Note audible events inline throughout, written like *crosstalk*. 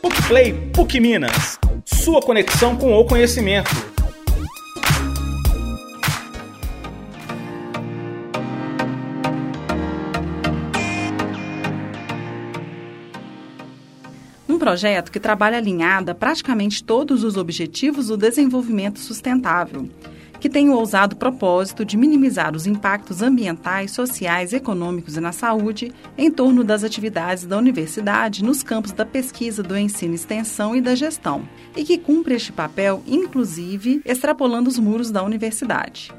PUC Play PUC Minas. Sua conexão com o conhecimento. Um projeto que trabalha alinhado a praticamente todos os objetivos do desenvolvimento sustentável que tem o ousado propósito de minimizar os impactos ambientais, sociais, econômicos e na saúde em torno das atividades da universidade nos campos da pesquisa, do ensino, extensão e da gestão, e que cumpre este papel, inclusive, extrapolando os muros da universidade.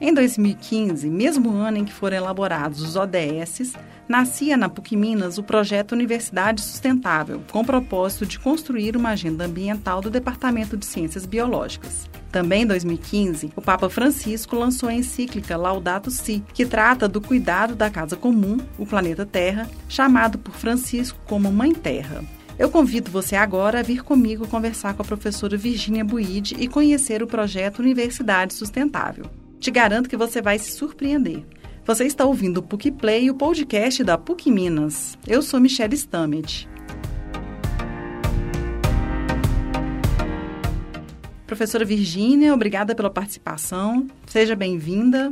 Em 2015, mesmo ano em que foram elaborados os ODS, nascia na PUC Minas o projeto Universidade Sustentável, com o propósito de construir uma agenda ambiental do Departamento de Ciências Biológicas. Também em 2015, o Papa Francisco lançou a encíclica Laudato Si, que trata do cuidado da casa comum, o planeta Terra, chamado por Francisco como Mãe Terra. Eu convido você agora a vir comigo conversar com a professora Virginia Buide e conhecer o projeto Universidade Sustentável. Te garanto que você vai se surpreender. Você está ouvindo o PUC Play, o podcast da PUC Minas. Eu sou Michelle Stamet. Professora Virgínia, obrigada pela participação. Seja bem-vinda.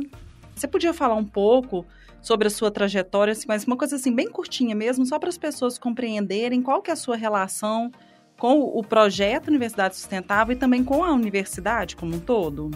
Você podia falar um pouco sobre a sua trajetória, assim, mas uma coisa assim bem curtinha mesmo, só para as pessoas compreenderem qual que é a sua relação com o projeto Universidade Sustentável e também com a universidade como um todo?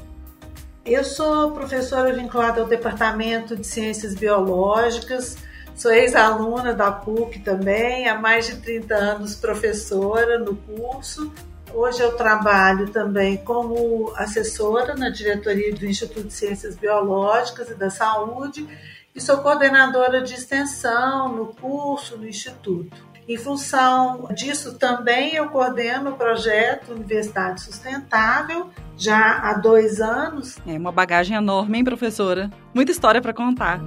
Eu sou professora vinculada ao Departamento de Ciências Biológicas, sou ex-aluna da PUC também, há mais de 30 anos professora no curso Hoje eu trabalho também como assessora na diretoria do Instituto de Ciências Biológicas e da Saúde e sou coordenadora de extensão no curso no Instituto. Em função disso, também eu coordeno o projeto Universidade Sustentável já há dois anos. É uma bagagem enorme, hein, professora? Muita história para contar.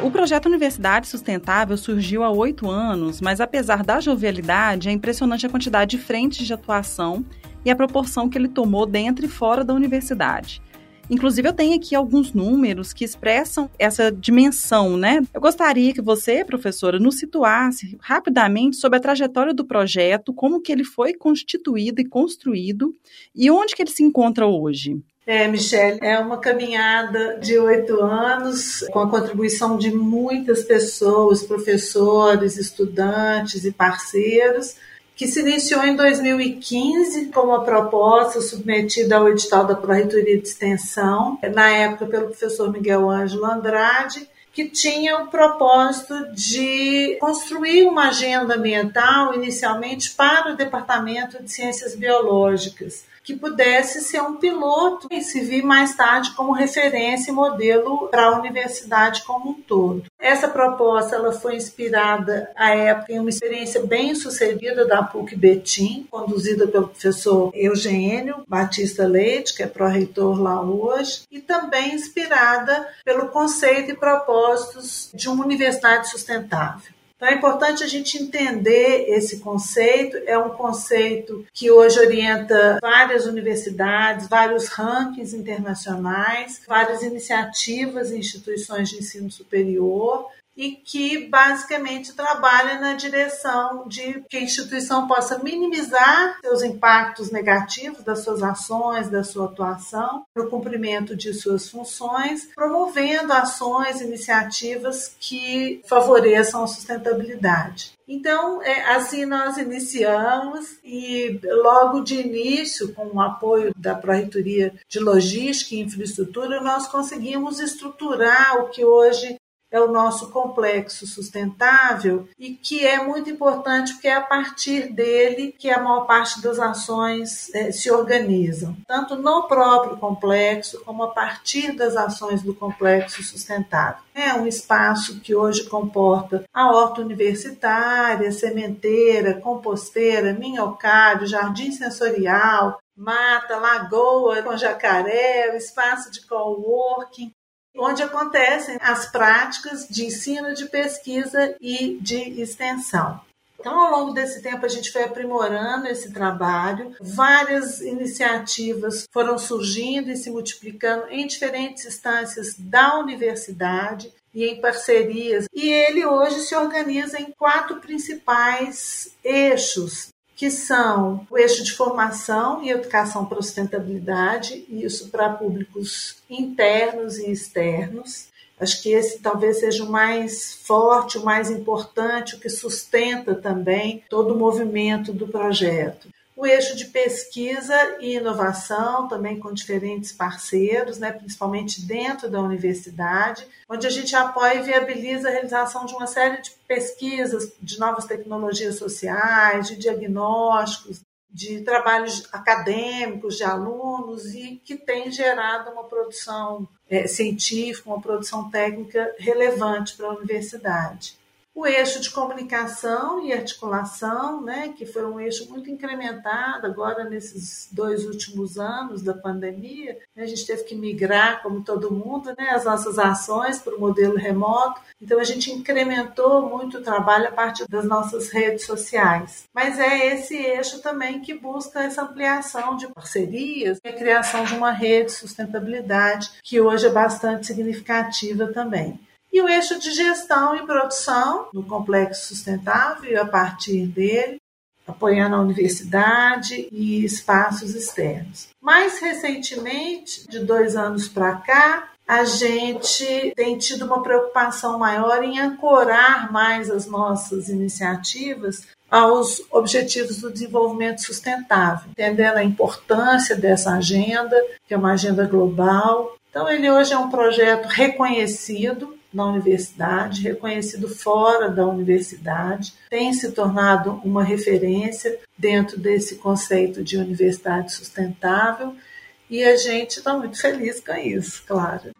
O projeto Universidade Sustentável surgiu há oito anos, mas apesar da jovialidade, é impressionante a quantidade de frentes de atuação e a proporção que ele tomou dentro e fora da universidade. Inclusive, eu tenho aqui alguns números que expressam essa dimensão, né? Eu gostaria que você, professora, nos situasse rapidamente sobre a trajetória do projeto, como que ele foi constituído e construído e onde que ele se encontra hoje. É, Michelle, é uma caminhada de oito anos, com a contribuição de muitas pessoas, professores, estudantes e parceiros, que se iniciou em 2015 com uma proposta submetida ao edital da Pró-Reitoria de Extensão, na época pelo professor Miguel Ângelo Andrade, que tinha o propósito de construir uma agenda ambiental inicialmente para o Departamento de Ciências Biológicas que pudesse ser um piloto e se vir mais tarde como referência e modelo para a universidade como um todo. Essa proposta ela foi inspirada à época em uma experiência bem sucedida da PUC Betim, conduzida pelo professor Eugênio Batista Leite, que é pró-reitor lá hoje, e também inspirada pelo conceito e propósitos de uma universidade sustentável. Então é importante a gente entender esse conceito. É um conceito que hoje orienta várias universidades, vários rankings internacionais, várias iniciativas e instituições de ensino superior e que basicamente trabalha na direção de que a instituição possa minimizar seus impactos negativos das suas ações, da sua atuação, no cumprimento de suas funções, promovendo ações, iniciativas que favoreçam a sustentabilidade. Então, é, assim nós iniciamos e logo de início, com o apoio da Pró-Reitoria de Logística e Infraestrutura, nós conseguimos estruturar o que hoje é o nosso complexo sustentável e que é muito importante porque é a partir dele que a maior parte das ações é, se organizam, tanto no próprio complexo como a partir das ações do complexo sustentável. É um espaço que hoje comporta a horta universitária, sementeira, composteira, minhocário, jardim sensorial, mata, lagoa com jacaré, espaço de coworking, onde acontecem as práticas de ensino, de pesquisa e de extensão. Então, ao longo desse tempo, a gente foi aprimorando esse trabalho, várias iniciativas foram surgindo e se multiplicando em diferentes instâncias da universidade, e em parcerias. E ele hoje se organiza em quatro principais eixos, que são o eixo de formação e educação para sustentabilidade, isso para públicos internos e externos. Acho que esse talvez seja o mais forte, o mais importante, o que sustenta também todo o movimento do projeto o eixo de pesquisa e inovação, também com diferentes parceiros, né, principalmente dentro da universidade, onde a gente apoia e viabiliza a realização de uma série de pesquisas de novas tecnologias sociais, de diagnósticos, de trabalhos acadêmicos, de alunos, e que tem gerado uma produção é, científica, uma produção técnica relevante para a universidade o eixo de comunicação e articulação, né, que foi um eixo muito incrementado agora nesses dois últimos anos da pandemia. Né, a gente teve que migrar, como todo mundo, né, as nossas ações para o modelo remoto. Então, a gente incrementou muito o trabalho a partir das nossas redes sociais. Mas é esse eixo também que busca essa ampliação de parcerias e a criação de uma rede de sustentabilidade, que hoje é bastante significativa também o eixo de gestão e produção no complexo sustentável a partir dele, apoiando a universidade e espaços externos. Mais recentemente, de dois anos para cá, a gente tem tido uma preocupação maior em ancorar mais as nossas iniciativas aos objetivos do desenvolvimento sustentável, entendendo a importância dessa agenda, que é uma agenda global. Então, ele hoje é um projeto reconhecido na universidade, reconhecido fora da universidade, tem se tornado uma referência dentro desse conceito de universidade sustentável e a gente está muito feliz com isso, claro.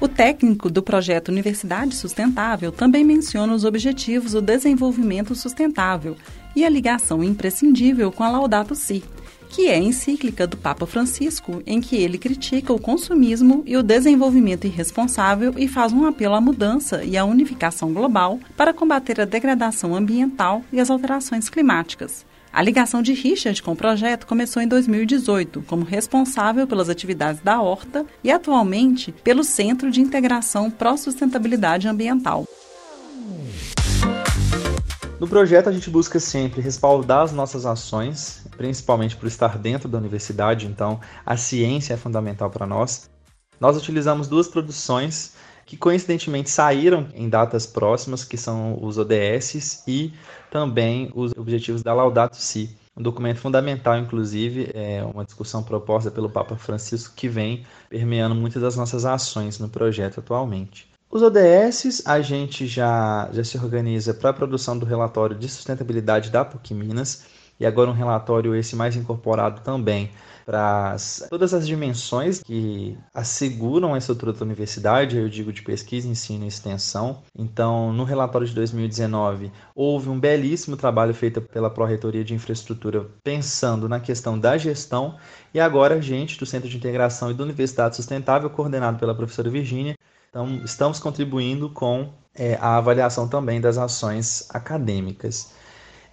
O técnico do projeto Universidade Sustentável também menciona os objetivos do desenvolvimento sustentável e a ligação imprescindível com a Laudato Si, que é a encíclica do Papa Francisco, em que ele critica o consumismo e o desenvolvimento irresponsável e faz um apelo à mudança e à unificação global para combater a degradação ambiental e as alterações climáticas. A ligação de Richard com o projeto começou em 2018, como responsável pelas atividades da Horta e atualmente pelo Centro de Integração Pró-Sustentabilidade Ambiental. No projeto, a gente busca sempre respaldar as nossas ações, principalmente por estar dentro da universidade, então a ciência é fundamental para nós. Nós utilizamos duas produções que coincidentemente saíram em datas próximas, que são os ODS e também os Objetivos da Laudato Si. Um documento fundamental, inclusive, é uma discussão proposta pelo Papa Francisco que vem permeando muitas das nossas ações no projeto atualmente. Os ODS, a gente já, já se organiza para a produção do relatório de sustentabilidade da PUC Minas, e agora um relatório esse mais incorporado também para todas as dimensões que asseguram a estrutura da universidade, eu digo de pesquisa, ensino e extensão. Então, no relatório de 2019, houve um belíssimo trabalho feito pela Pró-Reitoria de Infraestrutura pensando na questão da gestão, e agora a gente do Centro de Integração e da Universidade Sustentável, coordenado pela professora Virgínia, então, estamos contribuindo com é, a avaliação também das ações acadêmicas.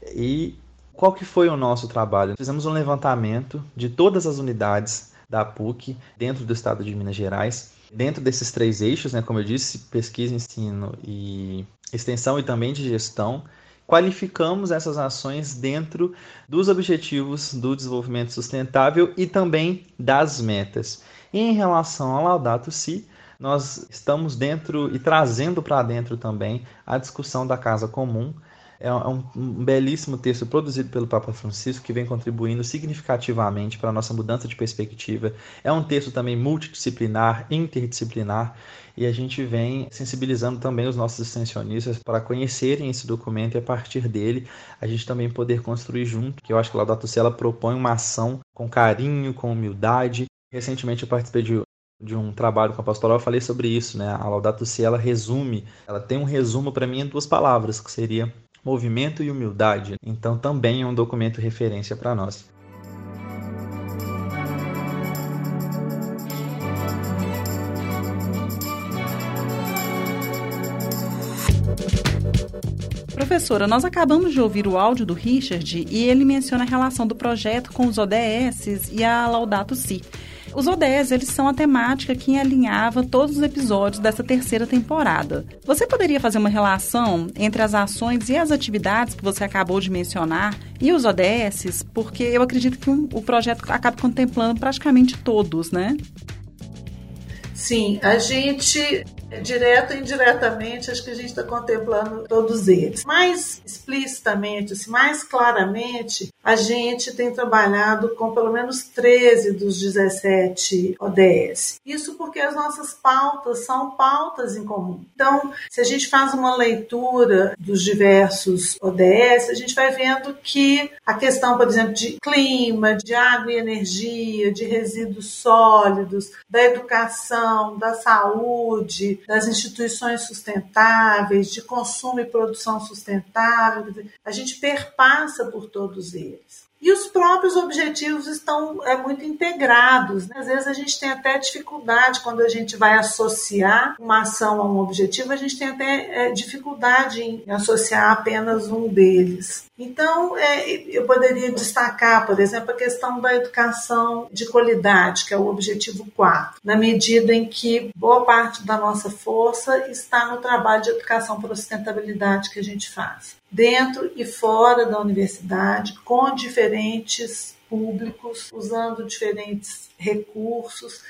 E qual que foi o nosso trabalho? Fizemos um levantamento de todas as unidades da PUC dentro do estado de Minas Gerais, dentro desses três eixos, né, como eu disse, pesquisa, ensino e extensão e também de gestão, qualificamos essas ações dentro dos objetivos do desenvolvimento sustentável e também das metas. E em relação ao Laudato Si, nós estamos dentro e trazendo para dentro também a discussão da casa comum. É um, um, belíssimo texto produzido pelo Papa Francisco que vem contribuindo significativamente para a nossa mudança de perspectiva. É um texto também multidisciplinar, interdisciplinar, e a gente vem sensibilizando também os nossos extensionistas para conhecerem esse documento e a partir dele a gente também poder construir junto, que eu acho que a Laudato Si ela propõe uma ação com carinho, com humildade. Recentemente eu participei de de um trabalho com a pastoral, eu falei sobre isso, né? A Laudato Si, ela resume, ela tem um resumo para mim em duas palavras, que seria movimento e humildade. Então também é um documento referência para nós. Professora, nós acabamos de ouvir o áudio do Richard e ele menciona a relação do projeto com os ODS e a Laudato Si. Os ODS, eles são a temática que alinhava todos os episódios dessa terceira temporada. Você poderia fazer uma relação entre as ações e as atividades que você acabou de mencionar e os ODS? Porque eu acredito que um, o projeto acaba contemplando praticamente todos, né? Sim, a gente direto e indiretamente, acho que a gente está contemplando todos eles. Mais explicitamente, assim, mais claramente, a gente tem trabalhado com pelo menos 13 dos 17 ODS. Isso porque as nossas pautas são pautas em comum. Então, se a gente faz uma leitura dos diversos ODS, a gente vai vendo que a questão, por exemplo, de clima, de água e energia, de resíduos sólidos, da educação, da saúde, das instituições sustentáveis, de consumo e produção sustentável. A gente perpassa por todos eles. E os próprios objetivos estão é, muito integrados. Né? Às vezes a gente tem até dificuldade quando a gente vai associar uma ação a um objetivo, a gente tem até é, dificuldade em associar apenas um deles. Então, é, eu poderia destacar, por exemplo, a questão da educação de qualidade, que é o objetivo 4, na medida em que boa parte da nossa força está no trabalho de educação para sustentabilidade que a gente faz dentro e fora da universidade, com diferentes públicos, usando diferentes recursos,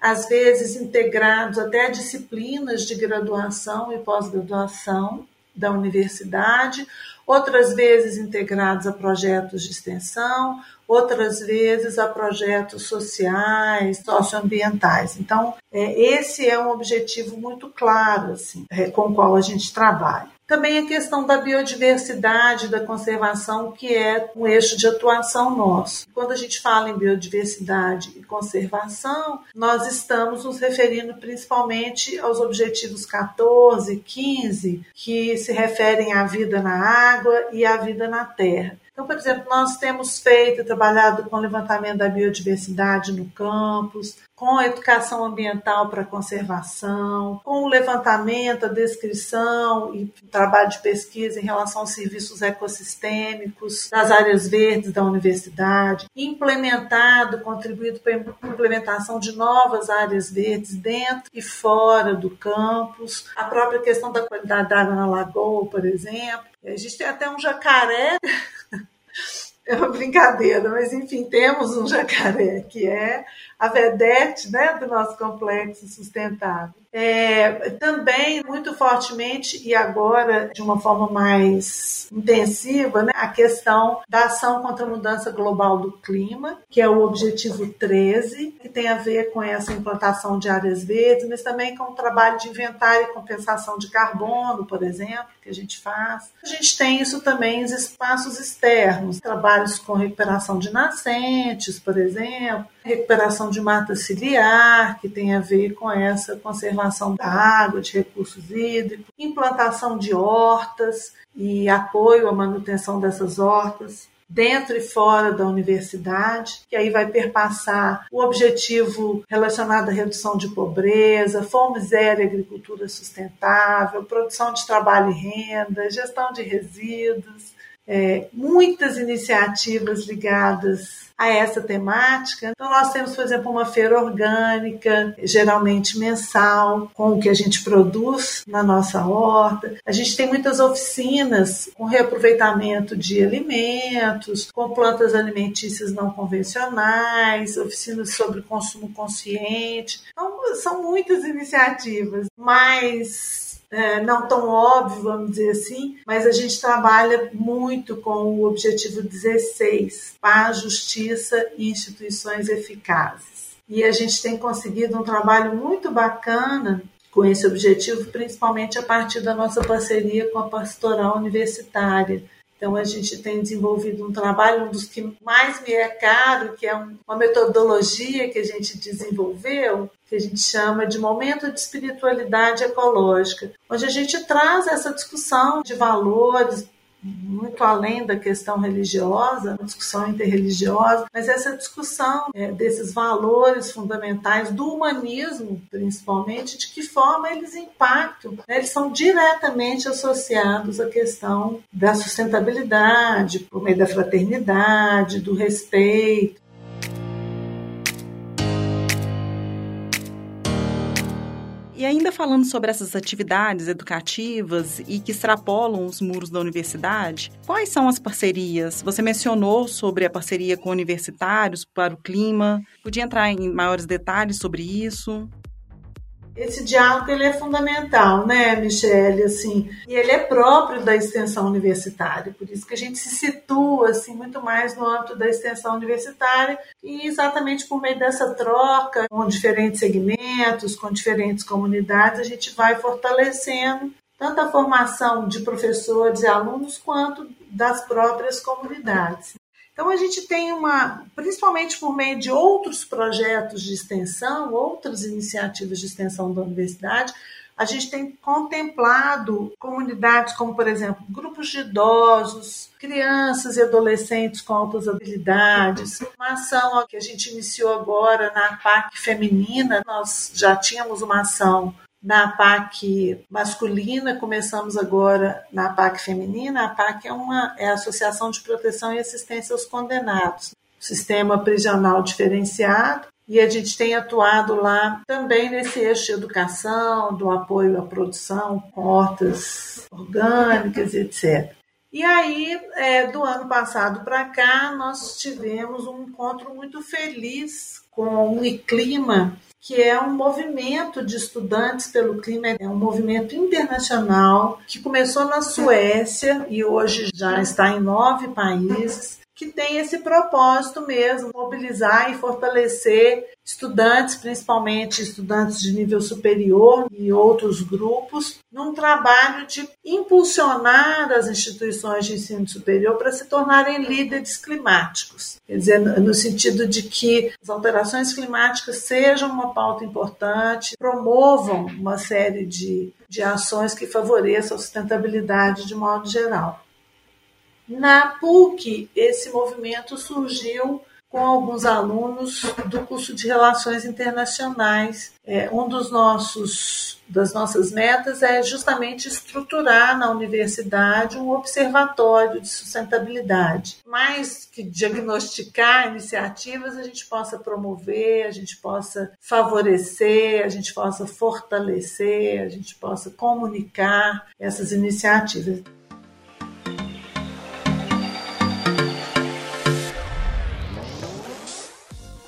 às vezes integrados até disciplinas de graduação e pós-graduação da universidade, outras vezes integrados a projetos de extensão, outras vezes a projetos sociais, socioambientais. Então, é, esse é um objetivo muito claro assim, é, com o qual a gente trabalha. Também a questão da biodiversidade, da conservação, que é um eixo de atuação nosso. Quando a gente fala em biodiversidade e conservação, nós estamos nos referindo principalmente aos objetivos 14, 15, que se referem à vida na água e à vida na terra. Então, por exemplo, nós temos feito, trabalhado com levantamento da biodiversidade no campus, com a educação ambiental para conservação, com o levantamento, a descrição e trabalho de pesquisa em relação aos serviços ecossistêmicos das áreas verdes da universidade, implementado, contribuído para a implementação de novas áreas verdes dentro e fora do campus, a própria questão da qualidade da água na lagoa, por exemplo. A gente tem até um jacaré *laughs* é uma brincadeira, mas enfim, temos um jacaré que é a vedete né, do nosso complexo sustentável. É, também muito fortemente e agora de uma forma mais intensiva né, a questão da ação contra a mudança global do clima, que é o objetivo 13, que tem a ver com essa implantação de áreas verdes, mas também com o trabalho de inventário e compensação de carbono, por exemplo, que a gente faz. A gente tem isso também nos espaços externos, trabalhos com recuperação de nascentes, por exemplo, recuperação de mata ciliar, que tem a ver com essa conservação da água, de recursos hídricos, implantação de hortas e apoio à manutenção dessas hortas dentro e fora da universidade, que aí vai perpassar o objetivo relacionado à redução de pobreza, fome zero e agricultura sustentável, produção de trabalho e renda, gestão de resíduos, é, muitas iniciativas ligadas a essa temática. Então, nós temos, por exemplo, uma feira orgânica, geralmente mensal, com o que a gente produz na nossa horta. A gente tem muitas oficinas com reaproveitamento de alimentos, com plantas alimentícias não convencionais, oficinas sobre consumo consciente. Então, são muitas iniciativas, mas é, não tão óbvio, vamos dizer assim, mas a gente trabalha muito com o objetivo 16, paz, justiça e instituições eficazes. E a gente tem conseguido um trabalho muito bacana com esse objetivo, principalmente a partir da nossa parceria com a pastoral universitária. Então, a gente tem desenvolvido um trabalho, um dos que mais me é caro, que é uma metodologia que a gente desenvolveu, que a gente chama de momento de espiritualidade ecológica, onde a gente traz essa discussão de valores muito além da questão religiosa, uma discussão interreligiosa, mas essa discussão é, desses valores fundamentais do humanismo, principalmente, de que forma eles impactam, né? eles são diretamente associados à questão da sustentabilidade, por meio da fraternidade, do respeito, E ainda falando sobre essas atividades educativas e que extrapolam os muros da universidade, quais são as parcerias? Você mencionou sobre a parceria com universitários para o clima. Podia entrar em maiores detalhes sobre isso? Esse diálogo ele é fundamental, né, Michele? Assim, e ele é próprio da extensão universitária, por isso que a gente se situa assim muito mais no âmbito da extensão universitária e exatamente por meio dessa troca com diferentes segmentos, com diferentes comunidades, a gente vai fortalecendo tanto a formação de professores e alunos quanto das próprias comunidades. Então a gente tem uma, principalmente por meio de outros projetos de extensão, outras iniciativas de extensão da universidade, a gente tem contemplado comunidades como, por exemplo, grupos de idosos, crianças e adolescentes com altas habilidades. Uma ação que a gente iniciou agora na PAC feminina, nós já tínhamos uma ação na PAC masculina, começamos agora na PAC feminina. A PAC é, uma, é a Associação de Proteção e Assistência aos Condenados, sistema prisional diferenciado, e a gente tem atuado lá também nesse eixo de educação, do apoio à produção, hortas orgânicas, etc. E aí, é, do ano passado para cá, nós tivemos um encontro muito feliz com o Uniclima, que é um movimento de estudantes pelo clima, é um movimento internacional que começou na Suécia e hoje já está em nove países que tem esse propósito mesmo, mobilizar e fortalecer estudantes, principalmente estudantes de nível superior e outros grupos, num trabalho de impulsionar as instituições de ensino superior para se tornarem líderes climáticos. Quer dizer, no sentido de que as alterações climáticas sejam uma pauta importante, promovam uma série de, de ações que favoreçam a sustentabilidade de modo geral. Na PUC, esse movimento surgiu com alguns alunos do curso de Relações Internacionais. É, um dos nossos das nossas metas é justamente estruturar na universidade um observatório de sustentabilidade. Mais que diagnosticar iniciativas, a gente possa promover, a gente possa favorecer, a gente possa fortalecer, a gente possa comunicar essas iniciativas.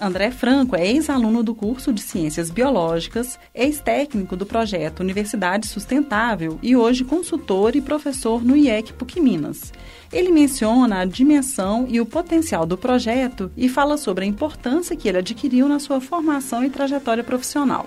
André Franco é ex-aluno do curso de Ciências Biológicas, ex-técnico do projeto Universidade Sustentável e hoje consultor e professor no IEC PUC Minas. Ele menciona a dimensão e o potencial do projeto e fala sobre a importância que ele adquiriu na sua formação e trajetória profissional.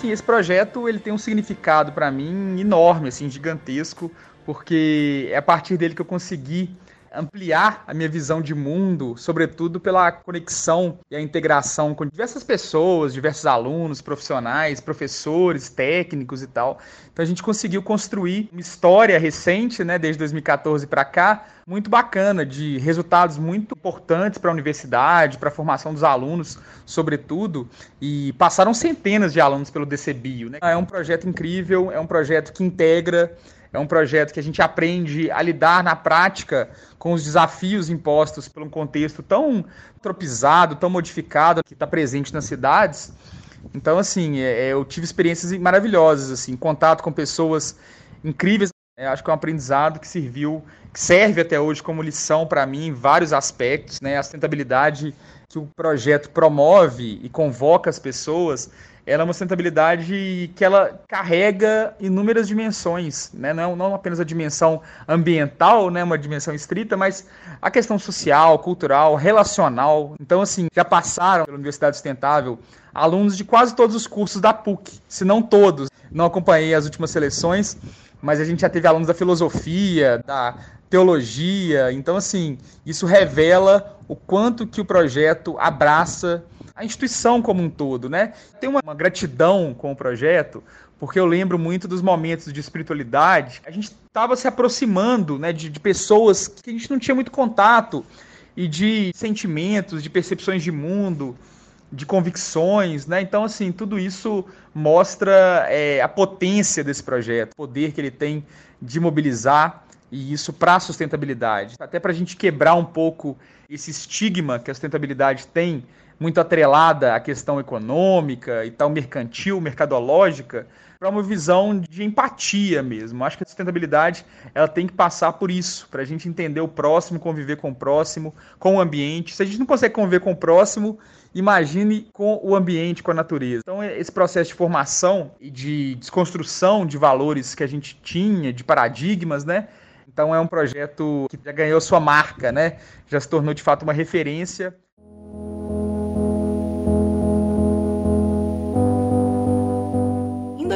Sim, esse projeto ele tem um significado para mim enorme, assim, gigantesco, porque é a partir dele que eu consegui ampliar a minha visão de mundo, sobretudo pela conexão e a integração com diversas pessoas, diversos alunos, profissionais, professores, técnicos e tal. Então a gente conseguiu construir uma história recente, né, desde 2014 para cá, muito bacana, de resultados muito importantes para a universidade, para a formação dos alunos, sobretudo, e passaram centenas de alunos pelo DCBio. Né? É um projeto incrível, é um projeto que integra é um projeto que a gente aprende a lidar na prática com os desafios impostos por um contexto tão tropizado, tão modificado que está presente nas cidades. Então, assim, é, é, eu tive experiências maravilhosas, assim, contato com pessoas incríveis. É, acho que é um aprendizado que serviu, que serve até hoje como lição para mim em vários aspectos. Né? A sustentabilidade que o projeto promove e convoca as pessoas ela é uma sustentabilidade que ela carrega inúmeras dimensões, né? não, não apenas a dimensão ambiental, né? uma dimensão estrita, mas a questão social, cultural, relacional. Então, assim, já passaram pela Universidade Sustentável alunos de quase todos os cursos da PUC, se não todos. Não acompanhei as últimas seleções, mas a gente já teve alunos da filosofia, da teologia. Então, assim, isso revela o quanto que o projeto abraça a instituição como um todo, né? Tem uma, uma gratidão com o projeto, porque eu lembro muito dos momentos de espiritualidade. A gente estava se aproximando né, de, de, pessoas que a gente não tinha muito contato e de sentimentos, de percepções de mundo, de convicções, né? Então, assim, tudo isso mostra é, a potência desse projeto, o poder que ele tem de mobilizar e isso para a sustentabilidade. Até para a gente quebrar um pouco esse estigma que a sustentabilidade tem, muito atrelada à questão econômica e tal, mercantil, mercadológica, para uma visão de empatia mesmo. Acho que a sustentabilidade ela tem que passar por isso, para a gente entender o próximo, conviver com o próximo, com o ambiente. Se a gente não consegue conviver com o próximo, imagine com o ambiente, com a natureza. Então, esse processo de formação e de desconstrução de valores que a gente tinha, de paradigmas, né? Então, é um projeto que já ganhou sua marca, né? Já se tornou de fato uma referência.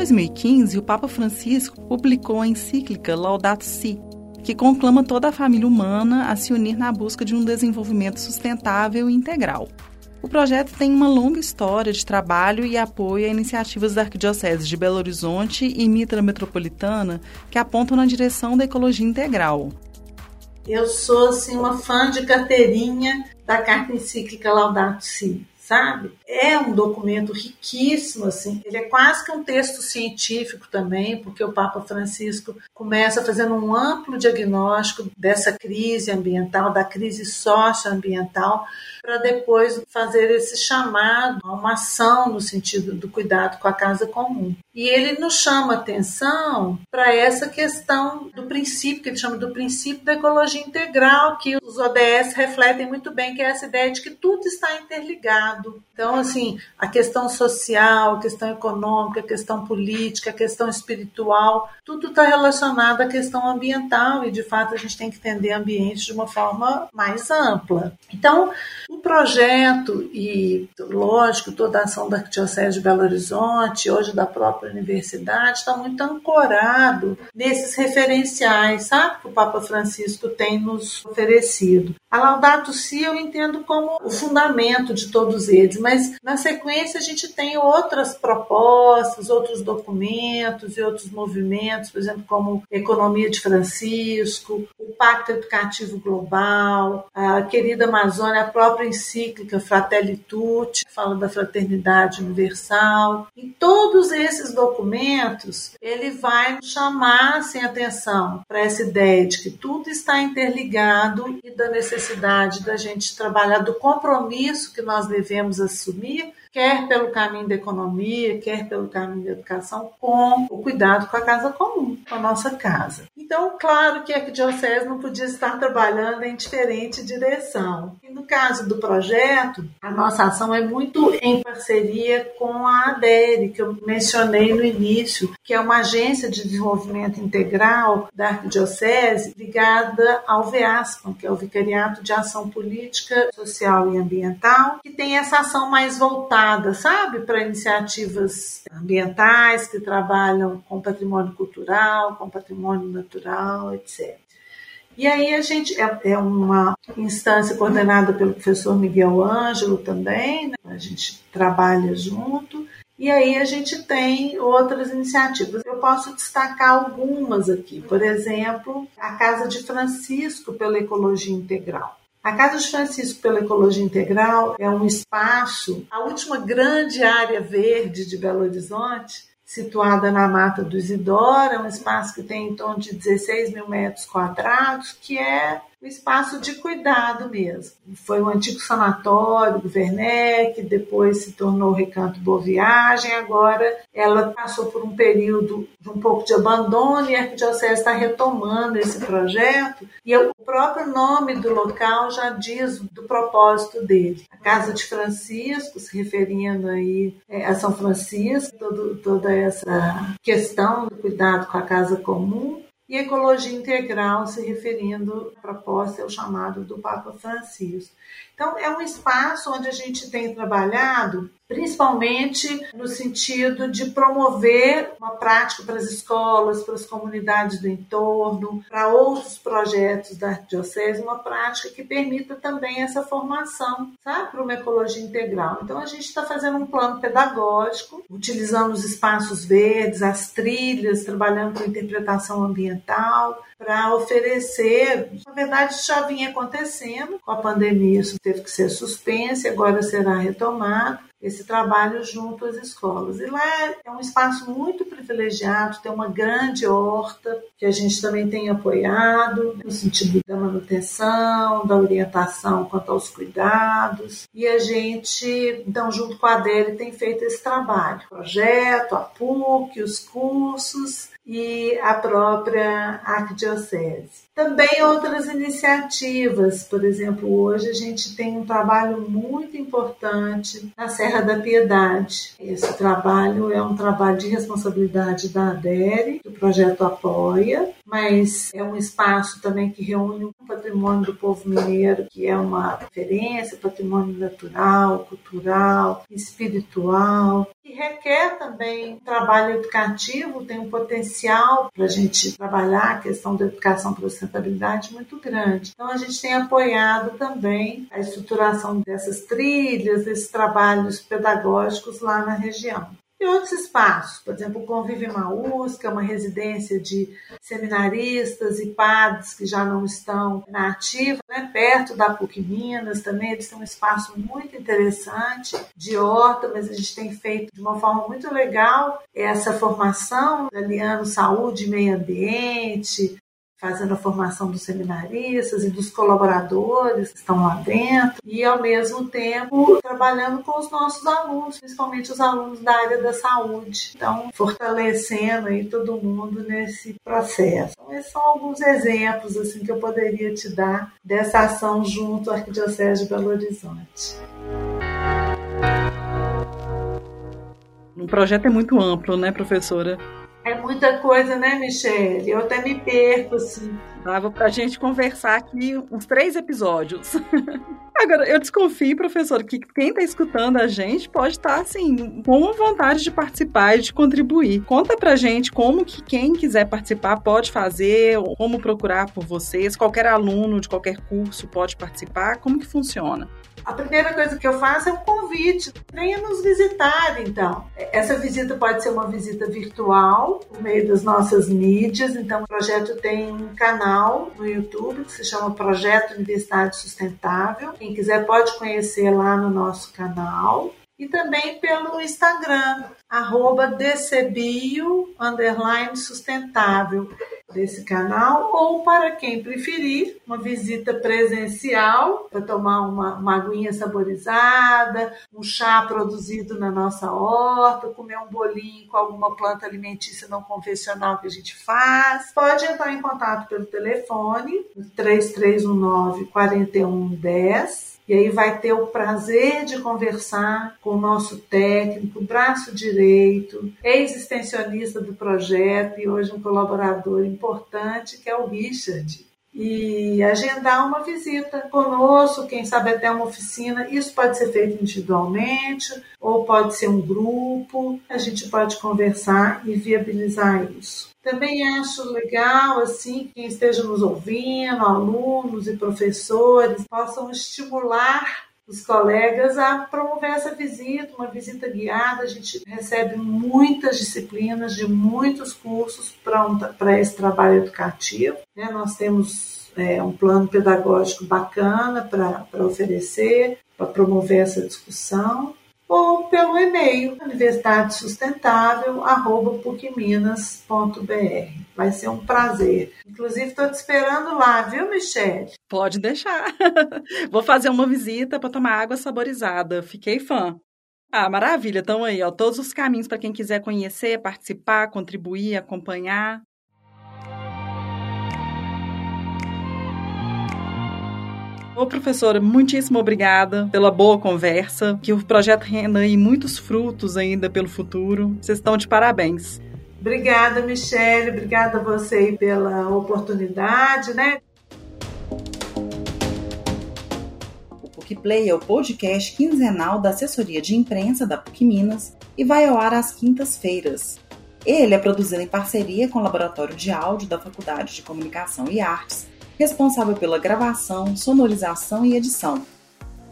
2015, o Papa Francisco publicou a encíclica Laudato Si, que conclama toda a família humana a se unir na busca de um desenvolvimento sustentável e integral. O projeto tem uma longa história de trabalho e apoio a iniciativas da Arquidiocese de Belo Horizonte e Mitra Metropolitana que apontam na direção da ecologia integral. Eu sou assim uma fã de carteirinha da carta encíclica Laudato Si sabe? É um documento riquíssimo, assim. Ele é quase que um texto científico também, porque o Papa Francisco começa fazendo um amplo diagnóstico dessa crise ambiental, da crise socioambiental, para depois fazer esse chamado a uma ação no sentido do cuidado com a casa comum. E ele nos chama atenção para essa questão do princípio, que ele chama do princípio da ecologia integral, que os ODS refletem muito bem, que é essa ideia de que tudo está interligado. Então, assim, a questão social, a questão econômica, a questão política, a questão espiritual, tudo está relacionado à questão ambiental e, de fato, a gente tem que entender ambiente de uma forma mais ampla. Então, o projeto e, lógico, toda a ação da Arquidiocese de Belo Horizonte, hoje da própria universidade, está muito ancorado nesses referenciais, sabe, que o Papa Francisco tem nos oferecido. A Laudato Si eu entendo como o fundamento de todos eles, mas na sequência a gente tem outras propostas, outros documentos e outros movimentos, por exemplo, como Economia de Francisco, o Pacto Educativo Global, a querida Amazônia, a própria encíclica Fratelli Tutti, que fala da fraternidade universal. Em todos esses documentos, ele vai chamar assim, atenção para essa ideia de que tudo está interligado e da necessidade da gente trabalhar do compromisso que nós devemos assumir quer pelo caminho da economia, quer pelo caminho da educação, com o cuidado com a casa comum, com a nossa casa. Então, claro que a Arquidiocese não podia estar trabalhando em diferente direção. E no caso do projeto, a nossa ação é muito em parceria com a ADERE, que eu mencionei no início, que é uma agência de desenvolvimento integral da Arquidiocese ligada ao VEASPAM, que é o Vicariato de Ação Política, Social e Ambiental, que tem essa ação mais voltada voltada, sabe, para iniciativas ambientais que trabalham com patrimônio cultural, com patrimônio natural, etc. E aí a gente é, é uma instância coordenada pelo professor Miguel Ângelo também, né? a gente trabalha junto. E aí a gente tem outras iniciativas. Eu posso destacar algumas aqui. Por exemplo, a Casa de Francisco pela Ecologia Integral. A Casa de Francisco pela Ecologia Integral é um espaço, a última grande área verde de Belo Horizonte, situada na Mata do Isidoro, é um espaço que tem em torno de 16 mil metros quadrados, que é um espaço de cuidado mesmo. Foi um antigo sanatório do Werneck, depois se tornou Recanto Boa Viagem, agora ela passou por um período de um pouco de abandono e a Arquidiocese está retomando esse projeto e o próprio nome do local já diz do propósito dele. A Casa de Francisco, se referindo aí é, a São Francisco, todo, toda essa questão do cuidado com a casa comum, e ecologia integral, se referindo à proposta, é o chamado do Papa Francisco. Então, é um espaço onde a gente tem trabalhado principalmente no sentido de promover uma prática para as escolas, para as comunidades do entorno, para outros projetos da Arquidiocese, uma prática que permita também essa formação, sabe, para uma ecologia integral. Então a gente está fazendo um plano pedagógico, utilizando os espaços verdes, as trilhas, trabalhando com interpretação ambiental, para oferecer. Na verdade, já vinha acontecendo com a pandemia, isso teve que ser suspenso e agora será retomado esse trabalho junto às escolas. E lá é um espaço muito privilegiado, tem uma grande horta que a gente também tem apoiado no sentido da manutenção, da orientação quanto aos cuidados. E a gente, então, junto com a Adele, tem feito esse trabalho. Projeto, a PUC, os cursos e a própria arquidiocese. Também outras iniciativas, por exemplo, hoje a gente tem um trabalho muito importante na Serra da Piedade. Esse trabalho é um trabalho de responsabilidade da ADERE, do projeto Apoia, mas é um espaço também que reúne o patrimônio do povo mineiro, que é uma referência, patrimônio natural, cultural, espiritual, e requer também um trabalho educativo, tem um potencial para a gente trabalhar a questão da educação para sustentabilidade muito grande. Então a gente tem apoiado também a estruturação dessas trilhas, desses trabalhos pedagógicos lá na região. E outros espaços, por exemplo, o Convive Maús, que é uma residência de seminaristas e padres que já não estão na ativa, né? perto da PUC Minas também, eles têm um espaço muito interessante de horta, mas a gente tem feito de uma forma muito legal essa formação, aliando saúde e meio ambiente, fazendo a formação dos seminaristas e dos colaboradores que estão lá dentro e, ao mesmo tempo, trabalhando com os nossos alunos, principalmente os alunos da área da saúde. Então, fortalecendo aí todo mundo nesse processo. Então, esses são alguns exemplos assim que eu poderia te dar dessa ação junto à Arquidiocese de Belo Horizonte. O projeto é muito amplo, né, professora? É muita coisa, né, Michelle? Eu até me perco, assim. Dava pra gente conversar aqui uns três episódios. *laughs* Agora, eu desconfio, professor, que quem está escutando a gente pode estar, tá, assim, com vontade de participar e de contribuir. Conta pra gente como que quem quiser participar pode fazer, como procurar por vocês, qualquer aluno de qualquer curso pode participar, como que funciona? A primeira coisa que eu faço é um convite. Venha nos visitar, então. Essa visita pode ser uma visita virtual, por meio das nossas mídias. Então, o projeto tem um canal no YouTube que se chama Projeto Universidade Sustentável. Quem quiser pode conhecer lá no nosso canal e também pelo Instagram, arroba sustentável desse canal, ou para quem preferir, uma visita presencial para tomar uma, uma aguinha saborizada, um chá produzido na nossa horta, comer um bolinho com alguma planta alimentícia não convencional que a gente faz. Pode entrar em contato pelo telefone 3319 4110 e aí vai ter o prazer de conversar com o nosso técnico, braço direito, ex-extensionista do projeto e hoje um colaborador importante, que é o Richard. E agendar uma visita conosco, quem sabe até uma oficina. Isso pode ser feito individualmente ou pode ser um grupo. A gente pode conversar e viabilizar isso. Também acho legal, assim, quem esteja nos ouvindo, alunos e professores, possam estimular os colegas a promover essa visita, uma visita guiada. A gente recebe muitas disciplinas de muitos cursos para esse trabalho educativo. Né? Nós temos é, um plano pedagógico bacana para oferecer, para promover essa discussão ou pelo e-mail universidadesustentável@pucminas.br. Vai ser um prazer. Inclusive estou te esperando lá, viu, Michelle? Pode deixar. *laughs* Vou fazer uma visita para tomar água saborizada. Fiquei fã. Ah, maravilha. Então aí, ó, todos os caminhos para quem quiser conhecer, participar, contribuir, acompanhar. Ô, professora, muitíssimo obrigada pela boa conversa, que o projeto renda aí muitos frutos ainda pelo futuro. Vocês estão de parabéns. Obrigada, Michele. Obrigada a você pela oportunidade, né? PUC Play é o podcast quinzenal da assessoria de imprensa da PUC Minas e vai ao ar às quintas-feiras. Ele é produzido em parceria com o Laboratório de Áudio da Faculdade de Comunicação e Artes, responsável pela gravação, sonorização e edição.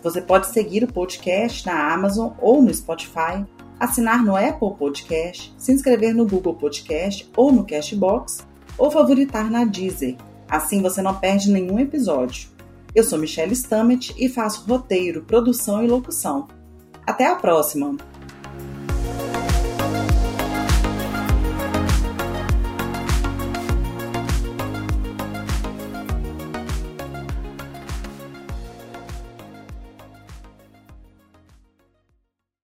Você pode seguir o podcast na Amazon ou no Spotify, assinar no Apple Podcast, se inscrever no Google Podcast ou no Cashbox ou favoritar na Deezer. Assim você não perde nenhum episódio. Eu sou Michelle Stammet e faço roteiro, produção e locução. Até a próxima!